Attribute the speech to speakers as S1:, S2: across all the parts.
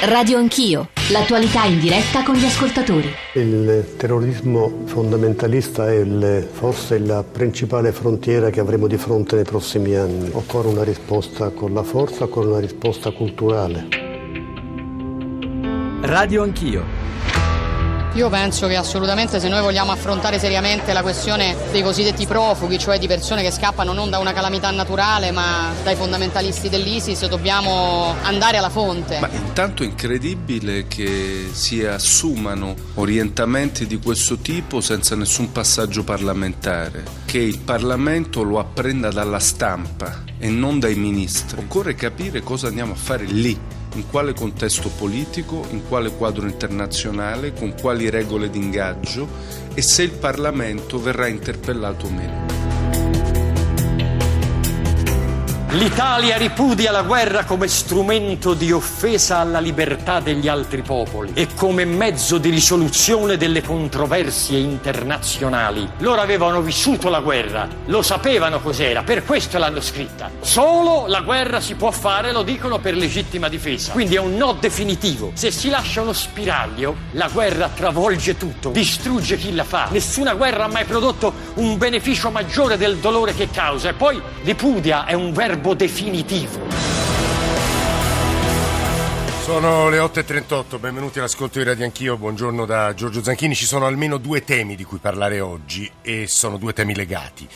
S1: Radio Anch'io, l'attualità in diretta con gli ascoltatori.
S2: Il terrorismo fondamentalista è il, forse la principale frontiera che avremo di fronte nei prossimi anni. Occorre una risposta con la forza, occorre una risposta culturale.
S3: Radio Anch'io
S4: io penso che assolutamente se noi vogliamo affrontare seriamente la questione dei cosiddetti profughi, cioè di persone che scappano non da una calamità naturale ma dai fondamentalisti dell'ISIS, dobbiamo andare alla fonte.
S5: Ma intanto è incredibile che si assumano orientamenti di questo tipo senza nessun passaggio parlamentare, che il Parlamento lo apprenda dalla stampa e non dai ministri. Occorre capire cosa andiamo a fare lì in quale contesto politico, in quale quadro internazionale, con quali regole di ingaggio e se il Parlamento verrà interpellato o meno.
S6: L'Italia ripudia la guerra come strumento di offesa alla libertà degli altri popoli e come mezzo di risoluzione delle controversie internazionali. Loro avevano vissuto la guerra, lo sapevano cos'era, per questo l'hanno scritta. Solo la guerra si può fare, lo dicono per legittima difesa. Quindi è un no definitivo. Se si lascia uno spiraglio, la guerra travolge tutto, distrugge chi la fa. Nessuna guerra ha mai prodotto un beneficio maggiore del dolore che causa. E poi ripudia è un verbo verbo definitivo.
S7: Sono le 8.38, benvenuti all'ascolto di Radio Anch'io, buongiorno da Giorgio Zanchini. Ci sono almeno due temi di cui parlare oggi e sono due temi legati.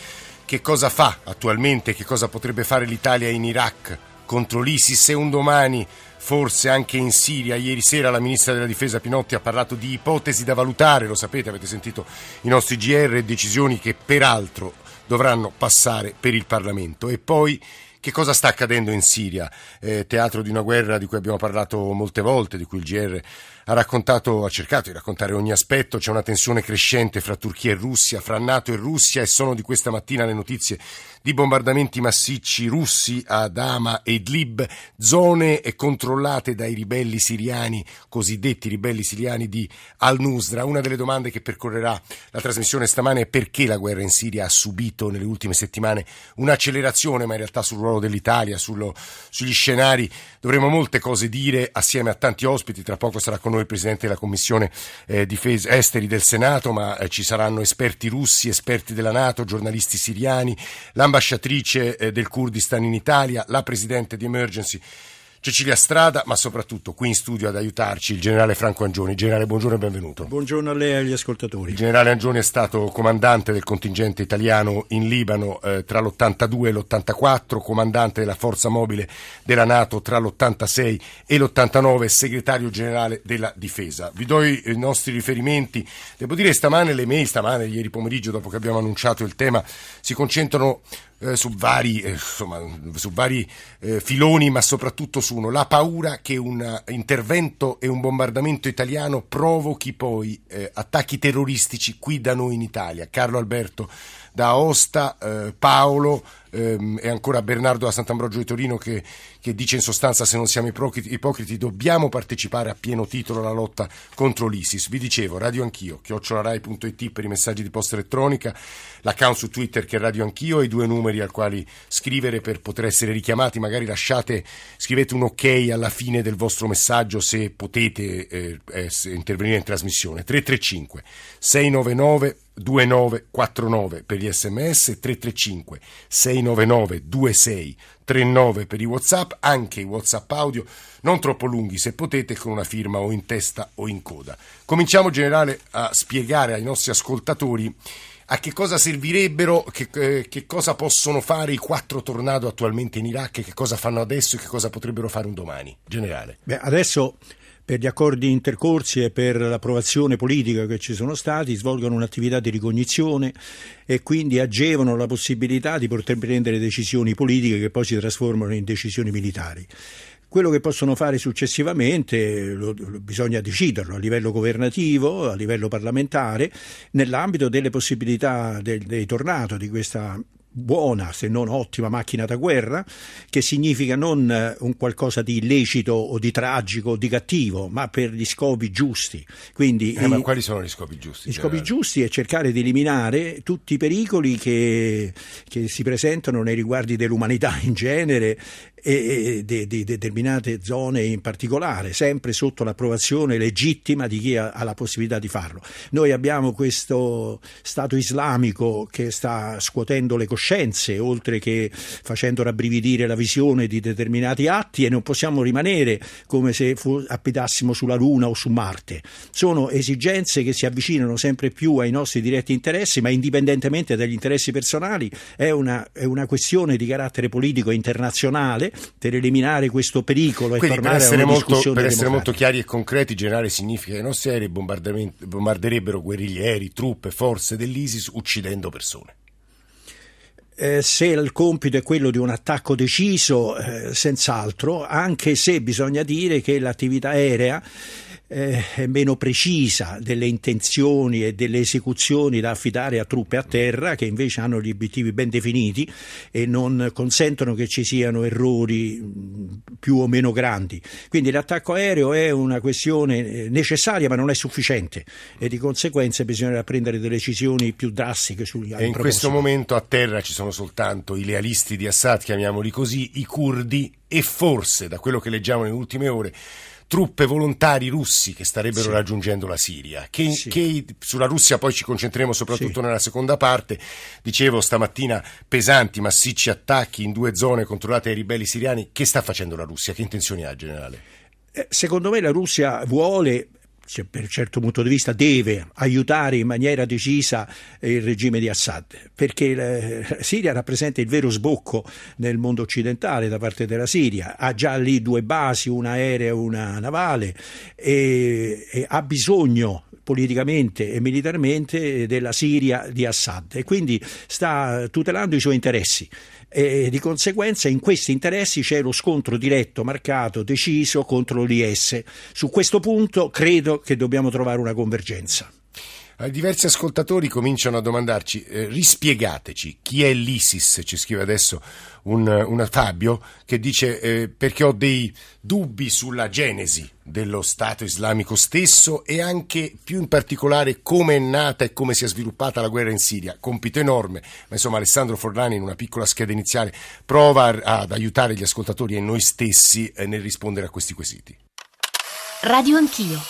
S7: Che cosa fa attualmente, che cosa potrebbe fare l'Italia in Iraq contro l'ISIS e un domani forse anche in Siria. Ieri sera la ministra della difesa Pinotti ha parlato di ipotesi da valutare, lo sapete, avete sentito i nostri GR, decisioni che peraltro dovranno passare per il Parlamento. E poi che cosa sta accadendo in Siria? Eh, teatro di una guerra di cui abbiamo parlato molte volte, di cui il GR ha raccontato, ha cercato di raccontare ogni aspetto, c'è una tensione crescente fra Turchia e Russia, fra Nato e Russia e sono di questa mattina le notizie di bombardamenti massicci russi ad Hama e Idlib, zone controllate dai ribelli siriani, cosiddetti ribelli siriani di Al-Nusra. Una delle domande che percorrerà la trasmissione stamane è perché la guerra in Siria ha subito nelle ultime settimane un'accelerazione, ma in realtà sul ruolo dell'Italia, sullo, sugli scenari. Dovremo molte cose dire assieme a tanti ospiti, tra poco sarà con noi il Presidente della Commissione eh, Difesa Esteri del Senato, ma eh, ci saranno esperti russi, esperti della Nato, giornalisti siriani, l'ambasciatrice eh, del Kurdistan in Italia, la Presidente di Emergency Cecilia Strada, ma soprattutto qui in studio ad aiutarci il generale Franco Angioni. Generale, buongiorno e benvenuto.
S8: Buongiorno a lei e agli ascoltatori.
S7: Il generale Angioni è stato comandante del contingente italiano in Libano eh, tra l'82 e l'84, comandante della forza mobile della Nato tra l'86 e l'89 segretario generale della difesa. Vi do i, i nostri riferimenti. Devo dire stamane le mail, stamane, ieri pomeriggio, dopo che abbiamo annunciato il tema, si concentrano eh, su vari, eh, insomma, su vari eh, filoni, ma soprattutto su uno, la paura che un intervento e un bombardamento italiano provochi poi eh, attacchi terroristici qui da noi in Italia. Carlo Alberto da Aosta, eh, Paolo ehm, e ancora Bernardo da Sant'Ambrogio di Torino che, che, dice in sostanza se non siamo ipocriti, ipocriti, dobbiamo partecipare a pieno titolo alla lotta contro l'ISIS. Vi dicevo, Radio Anch'io, chiocciolarai.it per i messaggi di posta elettronica, l'account su Twitter che è Radio Anch'io e i due numeri al quali scrivere per poter essere richiamati, magari lasciate, scrivete un ok alla fine del vostro messaggio se potete eh, intervenire in trasmissione. 335 699 2949 per gli sms 335 699 2639 per i whatsapp anche i whatsapp audio non troppo lunghi se potete con una firma o in testa o in coda cominciamo generale a spiegare ai nostri ascoltatori a che cosa servirebbero, che, eh, che, cosa possono fare i quattro tornado attualmente in Iraq, che cosa fanno adesso e che cosa potrebbero fare un domani, generale.
S8: Beh, adesso per gli accordi intercorsi e per l'approvazione politica che ci sono stati, svolgono un'attività di ricognizione e quindi agevano la possibilità di poter prendere decisioni politiche che poi si trasformano in decisioni militari. Quello che possono fare successivamente lo, lo, bisogna deciderlo a livello governativo, a livello parlamentare, nell'ambito delle possibilità del, dei tornado di questa buona, se non ottima macchina da guerra, che significa non eh, un qualcosa di illecito o di tragico o di cattivo, ma per gli scopi giusti. Quindi,
S7: eh, ma quali sono gli scopi giusti?
S8: Gli scopi giusti è cercare di eliminare tutti i pericoli che, che si presentano nei riguardi dell'umanità in genere e di, di determinate zone in particolare, sempre sotto l'approvazione legittima di chi ha, ha la possibilità di farlo. Noi abbiamo questo Stato islamico che sta scuotendo le coscienze, oltre che facendo rabbrividire la visione di determinati atti e non possiamo rimanere come se fu, abitassimo sulla Luna o su Marte. Sono esigenze che si avvicinano sempre più ai nostri diretti interessi, ma indipendentemente dagli interessi personali è una, è una questione di carattere politico internazionale per eliminare questo pericolo
S7: Quindi
S8: e tornare
S7: per essere,
S8: una
S7: molto, per essere molto chiari e concreti, generale significa che i nostri aerei bombarderebbero guerriglieri, truppe, forze dell'ISIS uccidendo persone.
S8: Eh, se il compito è quello di un attacco deciso, eh, senz'altro, anche se bisogna dire che l'attività aerea eh, è meno precisa delle intenzioni e delle esecuzioni da affidare a truppe a terra che invece hanno gli obiettivi ben definiti e non consentono che ci siano errori più o meno grandi. Quindi l'attacco aereo è una questione eh, necessaria ma non è sufficiente e di conseguenza bisognerà prendere delle decisioni più drastiche sugli
S7: E in questo momento a terra ci sono soltanto i lealisti di Assad, chiamiamoli così, i curdi e forse, da quello che leggiamo nelle ultime ore, truppe volontari russi che starebbero
S8: Sì.
S7: raggiungendo la Siria. Che,
S8: Sì.
S7: che sulla Russia poi ci concentreremo soprattutto
S8: Sì.
S7: nella seconda parte. Dicevo stamattina pesanti, massicci attacchi in due zone controllate dai ribelli siriani. Che sta facendo la Russia? Che intenzioni ha, generale?
S8: Eh, Secondo me la Russia vuole, cioè, per un certo punto di vista deve aiutare in maniera decisa il regime di Assad, perché la Siria rappresenta il vero sbocco nel mondo occidentale da parte della Siria, ha già lì due basi, una aerea e una navale, e, e ha bisogno politicamente e militarmente della Siria di Assad e quindi sta tutelando i suoi interessi e di conseguenza in questi interessi c'è lo scontro diretto, marcato, deciso contro l'IS. Su questo punto credo che dobbiamo trovare una convergenza.
S7: Eh, Diversi ascoltatori cominciano a domandarci, eh, rispiegateci chi è l'ISIS, ci scrive adesso un, un Fabio che dice eh, perché ho dei dubbi sulla genesi dello Stato islamico stesso e anche più in particolare come è nata e come si è sviluppata la guerra in Siria. Compito enorme, ma insomma Alessandro Forlani in una piccola scheda iniziale prova ad aiutare gli ascoltatori e noi stessi eh, nel rispondere a questi quesiti.
S1: Radio Anch'io.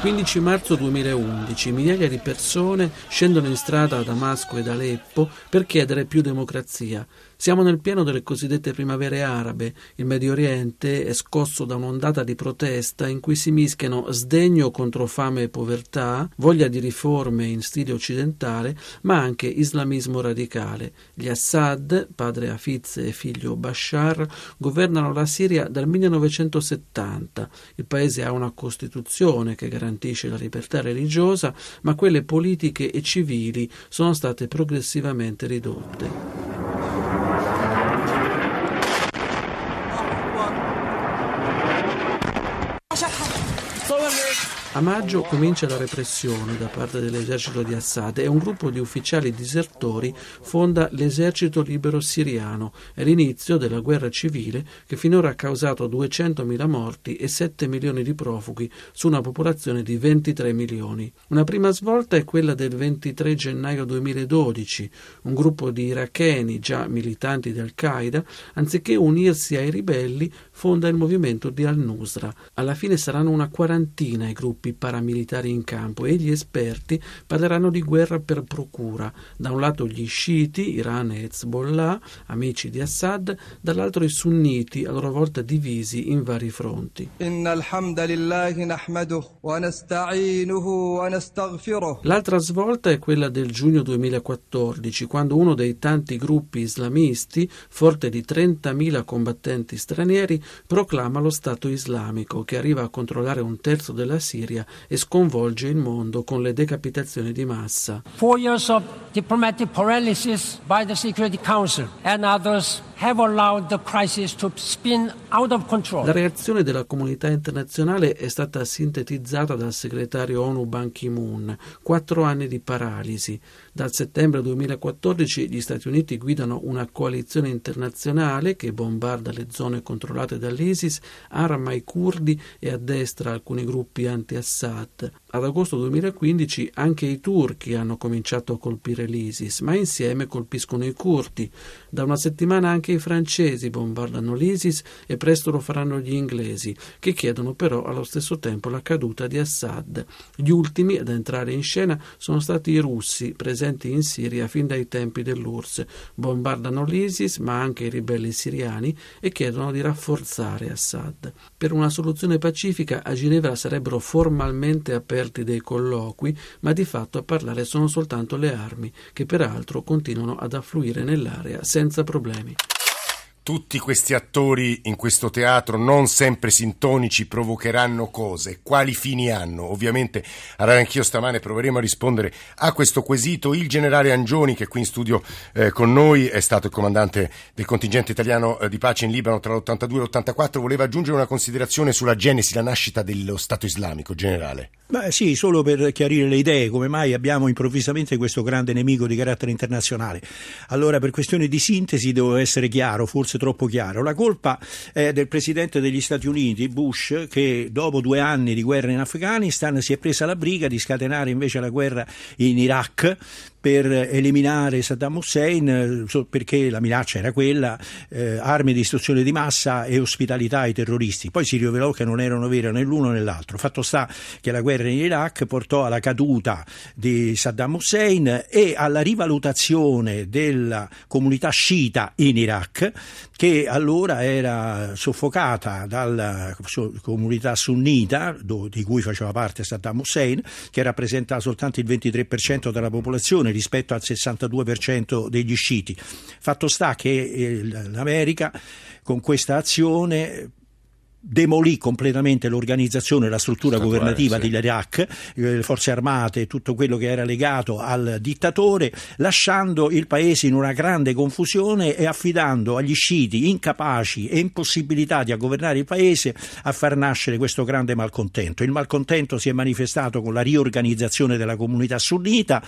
S3: 15 marzo 2011 migliaia di persone scendono in strada a Damasco ed Aleppo per chiedere più democrazia. Siamo nel pieno delle cosiddette primavere arabe. Il Medio Oriente è scosso da un'ondata di protesta in cui si mischiano sdegno contro fame e povertà, voglia di riforme in stile occidentale, ma anche islamismo radicale. Gli Assad, padre Hafiz e figlio Bashar, governano la Siria dal 1970. Il paese ha una costituzione che garantisce la libertà religiosa, ma quelle politiche e civili sono state progressivamente ridotte. Sou A maggio comincia la repressione da parte dell'esercito di Assad e un gruppo di ufficiali disertori fonda l'esercito libero siriano. È l'inizio della guerra civile che finora ha causato 200.000 morti e 7 milioni di profughi su una popolazione di 23 milioni. Una prima svolta è quella del 23 gennaio 2012. Un gruppo di iracheni, già militanti di Al-Qaeda, anziché unirsi ai ribelli, fonda il movimento di Al-Nusra. Alla fine saranno una quarantina i gruppi gruppi paramilitari in campo e gli esperti parleranno di guerra per procura. Da un lato gli sciiti, Iran e Hezbollah, amici di Assad, dall'altro i sunniti, a loro volta divisi in vari fronti. L'altra svolta è quella del giugno 2014, quando uno dei tanti gruppi islamisti, forte di 30.000 combattenti stranieri, proclama lo Stato islamico, che arriva a controllare un terzo della Siria e sconvolge il mondo con le decapitazioni di massa.
S9: Four years of diplomatic paralysis by the Security Council and others have allowed the crisis to spin out of control.
S3: La reazione della comunità internazionale è stata sintetizzata dal segretario ONU Ban Ki-moon. Quattro anni di paralisi. Dal settembre 2014 gli Stati Uniti guidano una coalizione internazionale che bombarda le zone controllate dall'ISIS, arma i curdi e addestra alcuni gruppi assado Ad agosto 2015 anche i turchi hanno cominciato a colpire l'ISIS, ma insieme colpiscono i curdi. Da una settimana anche i francesi bombardano l'ISIS e presto lo faranno gli inglesi, che chiedono però allo stesso tempo la caduta di Assad. Gli ultimi ad entrare in scena sono stati i russi, presenti in Siria fin dai tempi dell'URSS. Bombardano l'ISIS, ma anche i ribelli siriani e chiedono di rafforzare Assad. Per una soluzione pacifica a Ginevra sarebbero formalmente aperti aperti dei colloqui, ma di fatto a parlare sono soltanto le armi, che peraltro continuano ad affluire nell'area senza problemi
S7: tutti questi attori in questo teatro non sempre sintonici provocheranno cose? Quali fini hanno? Ovviamente allora anch'io stamane proveremo a rispondere a questo quesito. Il generale Angioni, che è qui in studio eh, con noi, è stato il comandante del contingente italiano eh, di pace in Libano tra l'82 e l'84, voleva aggiungere una considerazione sulla genesi, la nascita dello Stato islamico, generale.
S8: Beh, sì, solo per chiarire le idee, come mai abbiamo improvvisamente questo grande nemico di carattere internazionale. Allora, per questioni di sintesi devo essere chiaro, forse troppo chiaro. La colpa è del presidente degli Stati Uniti, Bush, che dopo due anni di guerra in Afghanistan si è presa la briga di scatenare invece la guerra in Iraq per eliminare Saddam Hussein eh, perché la minaccia era quella, eh, armi di distruzione di massa e ospitalità ai terroristi. Poi si rivelò che non erano vere né l'uno né l'altro. Fatto sta che la guerra in Iraq portò alla caduta di Saddam Hussein e alla rivalutazione della comunità sciita in Iraq che allora era soffocata dalla comunità sunnita di cui faceva parte Saddam Hussein che rappresenta soltanto il 23% della popolazione riduzione rispetto al 62% degli sciiti. Fatto sta che eh, l'America con questa azione demolì completamente l'organizzazione e la struttura Statuale, governativa sì. dell'Iraq, eh, le forze armate, tutto quello che era legato al dittatore, lasciando il paese in una grande confusione e affidando agli sciiti incapaci e impossibilitati a governare il paese a far nascere questo grande malcontento. Il malcontento si è manifestato con la riorganizzazione della comunità sunnita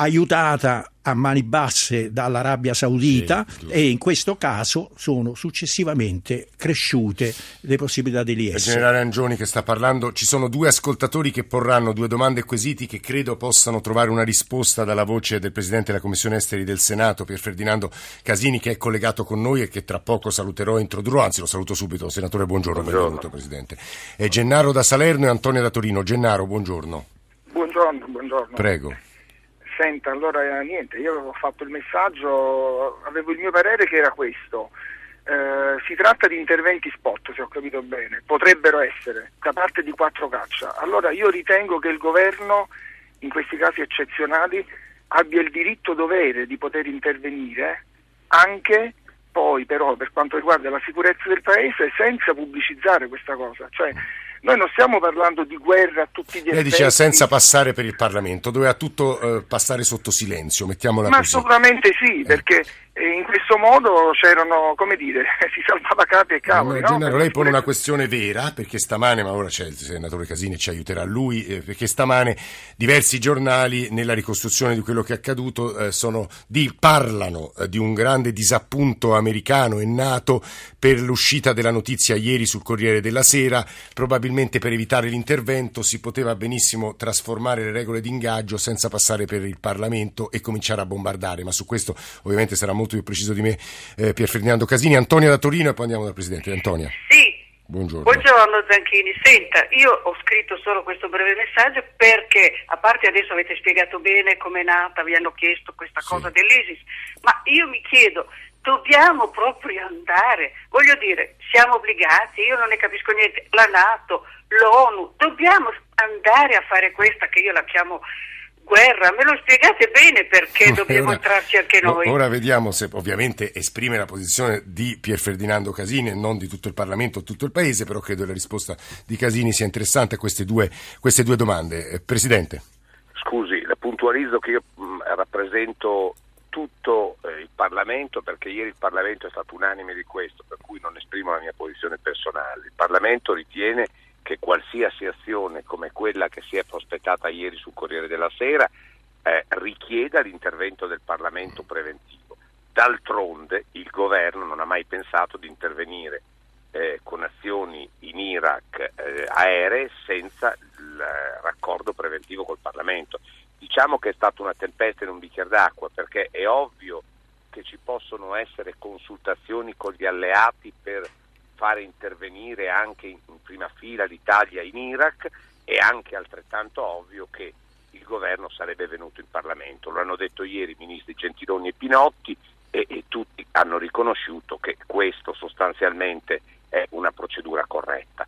S8: aiutata a mani basse dall'Arabia Saudita sì, e in questo caso sono successivamente cresciute le possibilità di IS.
S7: Il generale Angioni che sta parlando, ci sono due ascoltatori che porranno due domande e quesiti che credo possano trovare una risposta dalla voce del Presidente della Commissione Esteri del Senato, Pier Ferdinando Casini, che è collegato con noi e che tra poco saluterò e introdurrò, anzi lo saluto subito. Senatore, buongiorno, buongiorno. benvenuto Presidente. È Gennaro da Salerno e Antonio da Torino. Gennaro, buongiorno.
S10: Buongiorno, buongiorno.
S7: Prego.
S10: Senta, allora niente, io avevo fatto il messaggio, avevo il mio parere che era questo. Eh, si tratta di interventi spot, se ho capito bene, potrebbero essere da parte di quattro caccia. Allora io ritengo che il governo, in questi casi eccezionali, abbia il diritto dovere di poter intervenire anche poi però per quanto riguarda la sicurezza del paese senza pubblicizzare questa cosa. Cioè, noi non stiamo parlando di guerra a tutti gli effetti.
S7: Lei diceva senza passare per il Parlamento, doveva tutto eh, passare sotto silenzio, mettiamola
S10: Ma
S7: così.
S10: Ma sicuramente sì, eh. perché e in questo modo c'erano, come dire, si salvava capi e cavoli.
S7: No, Gennaro, lei pone una questione vera, perché stamane, ma ora c'è il senatore Casini, ci aiuterà lui, eh, perché stamane diversi giornali nella ricostruzione di quello che è accaduto eh, sono, di, parlano eh, di un grande disappunto americano e nato per l'uscita della notizia ieri sul Corriere della Sera, probabilmente per evitare l'intervento si poteva benissimo trasformare le regole di ingaggio senza passare per il Parlamento e cominciare a bombardare, ma su questo ovviamente sarà molto più preciso di me eh, Pier Ferdinando Casini. Antonia da Torino e poi andiamo dal Presidente. Antonia.
S11: Sì.
S7: Buongiorno.
S11: Buongiorno Zanchini, senta, io ho scritto solo questo breve messaggio perché, a parte adesso avete spiegato bene come è nata, vi hanno chiesto questa sì. cosa dell'ISIS, ma io mi chiedo, dobbiamo proprio andare, voglio dire, siamo obbligati, io non ne capisco niente, la Nato, l'ONU, dobbiamo andare a fare questa che io la chiamo guerra, me lo spiegate bene perché dobbiamo ora, entrarci anche noi.
S7: Ora vediamo se ovviamente esprime la posizione di Pier Ferdinando Casini e non di tutto il Parlamento o tutto il Paese, però credo la risposta di Casini sia interessante a queste due, queste due domande. Eh, Presidente.
S12: Scusi, la puntualizzo che io mh, mm, rappresento tutto eh, il Parlamento perché ieri il Parlamento è stato unanime di questo, per cui non esprimo la mia posizione personale. Il Parlamento ritiene che qualsiasi azione come quella che si è prospettata ieri sul Corriere della Sera eh, richieda l'intervento del Parlamento preventivo. D'altronde il governo non ha mai pensato di intervenire eh, con azioni in Iraq eh, aeree senza il raccolto accordo preventivo col Parlamento. Diciamo che è stata una tempesta in un bicchiere d'acqua perché è ovvio che ci possono essere consultazioni con gli alleati per fare intervenire anche in, prima fila l'Italia in Iraq, è anche altrettanto ovvio che il governo sarebbe venuto in Parlamento. Lo hanno detto ieri i ministri Gentiloni e Pinotti e, e tutti hanno riconosciuto che questo sostanzialmente è una procedura corretta.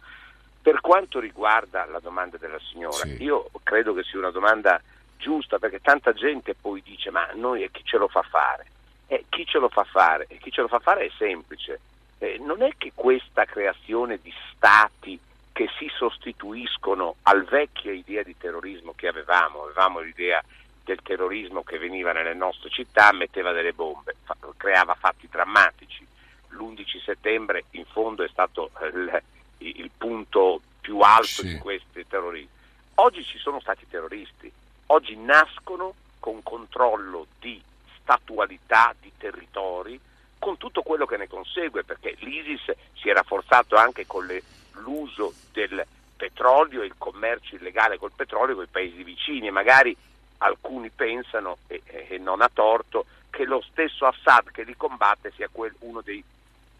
S12: Per quanto riguarda la domanda della signora, sì. io credo che sia una domanda giusta perché tanta gente poi dice ma noi e chi ce lo fa fare? Eh, chi ce lo fa fare? E chi ce lo fa fare è semplice. Eh, non è che questa creazione di stati che si sostituiscono al vecchia idea di terrorismo che avevamo, avevamo l'idea del terrorismo che veniva nelle nostre città, metteva delle bombe, fa, creava fatti drammatici. L'11 settembre in fondo è stato il, il punto più alto sì. di questi terroristi. Oggi ci sono stati terroristi, oggi nascono con controllo di statualità, di territori, con tutto quello che ne consegue, perché l'ISIS si è rafforzato anche con le, l'uso del petrolio e il commercio illegale col petrolio con i paesi vicini e magari alcuni pensano, e, e non a torto, che lo stesso Assad che li combatte sia quel, uno dei,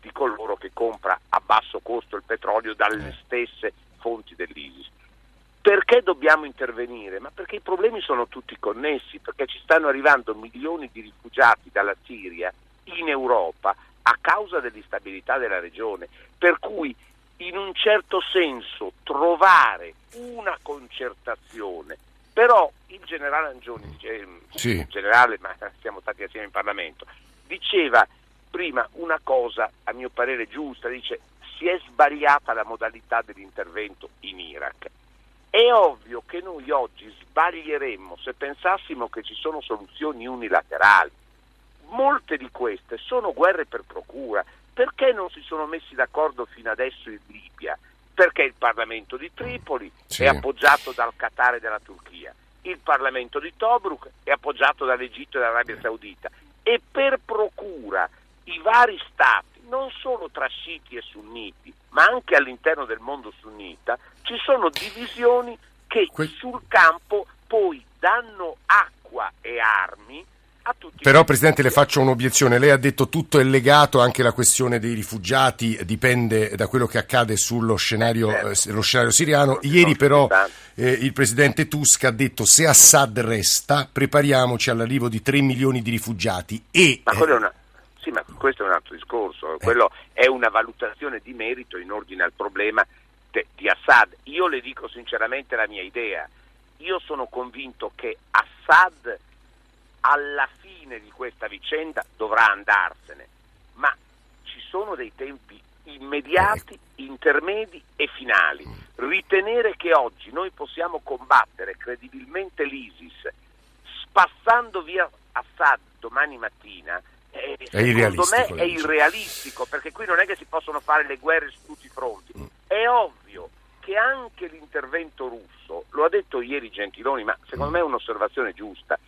S12: di coloro che compra a basso costo il petrolio dalle eh. stesse fonti dell'ISIS. Perché dobbiamo intervenire? Ma perché i problemi sono tutti connessi, perché ci stanno arrivando milioni di rifugiati dalla Siria in Europa a causa dell'instabilità della regione, per cui in un certo senso trovare una concertazione, però il generale Angioni, eh, sì. generale, ma siamo stati assieme in Parlamento, diceva prima una cosa a mio parere giusta, dice si è sbagliata la modalità dell'intervento in Iraq. È ovvio che noi oggi sbaglieremmo se pensassimo che ci sono soluzioni unilaterali. Molte di queste sono guerre per procura. Perché non si sono messi d'accordo fino adesso in Libia? Perché il Parlamento di Tripoli sì. è appoggiato dal Qatar e dalla Turchia, il Parlamento di Tobruk è appoggiato dall'Egitto e dall'Arabia Saudita e per procura i vari stati, non solo tra sciiti e sunniti, ma anche all'interno del mondo sunnita, ci sono divisioni che sul campo poi danno acqua e armi
S7: però Presidente le faccio un'obiezione, lei ha detto tutto è legato, anche la questione dei rifugiati dipende da quello che accade sullo scenario, certo. eh, scenario siriano. Ieri però eh, il Presidente Tusk ha detto se Assad resta prepariamoci all'arrivo di 3 milioni di rifugiati e...
S12: Ma quello è una... Sì, ma questo è un altro discorso, eh. quello è una valutazione di merito in ordine al problema de- di Assad. Io le dico sinceramente la mia idea, io sono convinto che Assad alla fine di questa vicenda dovrà andarsene, ma ci sono dei tempi immediati, intermedi e finali. Ritenere che oggi noi possiamo combattere credibilmente l'ISIS spazzando via Assad domani mattina eh, secondo me è irrealistico perché qui non è che si possono fare le guerre su tutti i fronti. Mm. È ovvio che anche l'intervento russo, lo ha detto ieri Gentiloni, ma secondo mm. me è un'osservazione giusta,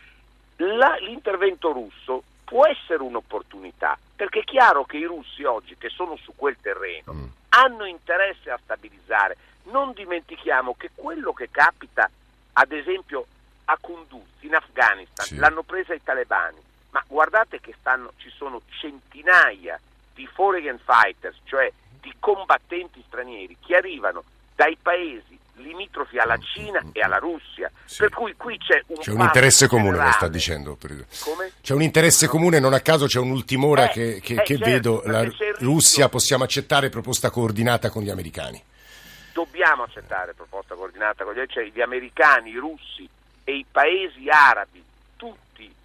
S12: la, l'intervento russo può essere un'opportunità, perché è chiaro che i russi oggi che sono su quel terreno mm. hanno interesse a stabilizzare. Non dimentichiamo che quello che capita, ad esempio, a Kunduz in Afghanistan, sì. l'hanno presa i talebani, ma guardate che stanno, ci sono centinaia di foreign fighters, cioè di combattenti stranieri, che arrivano dai paesi limitrofi alla Cina e alla Russia. Sì. Per cui qui c'è un,
S7: c'è un interesse comune, lei sta dicendo.
S12: Come?
S7: C'è un interesse comune, non a caso c'è un'ultimora eh, che, che, eh, che certo, vedo. La Russia possiamo accettare proposta coordinata con gli americani.
S12: Dobbiamo accettare proposta coordinata con gli americani, cioè gli americani, i russi e i paesi arabi.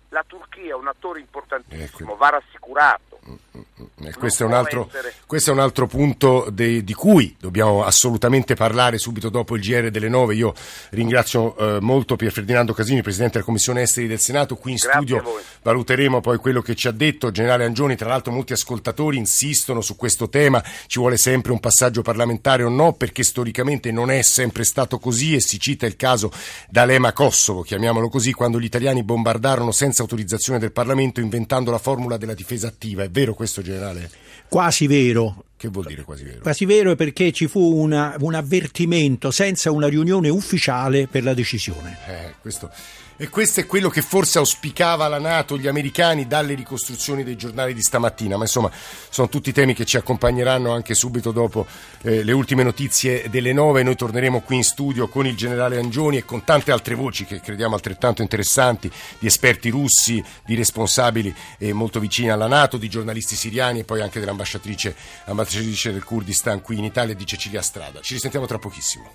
S12: La Turchia è un attore importantissimo, ecco. va rassicurato. Mm, mm,
S7: mm. Eh, questo, è altro, questo, è un altro, punto de, di cui dobbiamo assolutamente parlare subito dopo il GR delle 9. Io ringrazio eh, molto Pier Ferdinando Casini, Presidente della Commissione Esteri del Senato. Qui in Grazie studio valuteremo poi quello che ci ha detto Generale Angioni. Tra l'altro molti ascoltatori insistono su questo tema. Ci vuole sempre un passaggio parlamentare o no? Perché storicamente non è sempre stato così e si cita il caso d'Alema Kosovo, chiamiamolo così, quando gli italiani bombardarono senza autorizzazione del Parlamento inventando la formula della difesa attiva. È vero questo, Generale?
S8: Quasi vero
S7: Che vuol dire quasi vero?
S8: Quasi vero è perché ci fu una, un avvertimento senza una riunione ufficiale per la decisione.
S7: Eh, questo e questo è quello che forse auspicava la Nato, gli americani, dalle ricostruzioni dei giornali di stamattina. Ma insomma, sono tutti temi che ci accompagneranno anche subito dopo eh, le ultime notizie delle nove. Noi torneremo qui in studio con il generale Angioni e con tante altre voci che crediamo altrettanto interessanti, di esperti russi, di responsabili eh, molto vicini alla Nato, di giornalisti siriani e poi anche dell'ambasciatrice ambasciatrice del Kurdistan qui in Italia, di Cecilia Strada. Ci risentiamo tra pochissimo.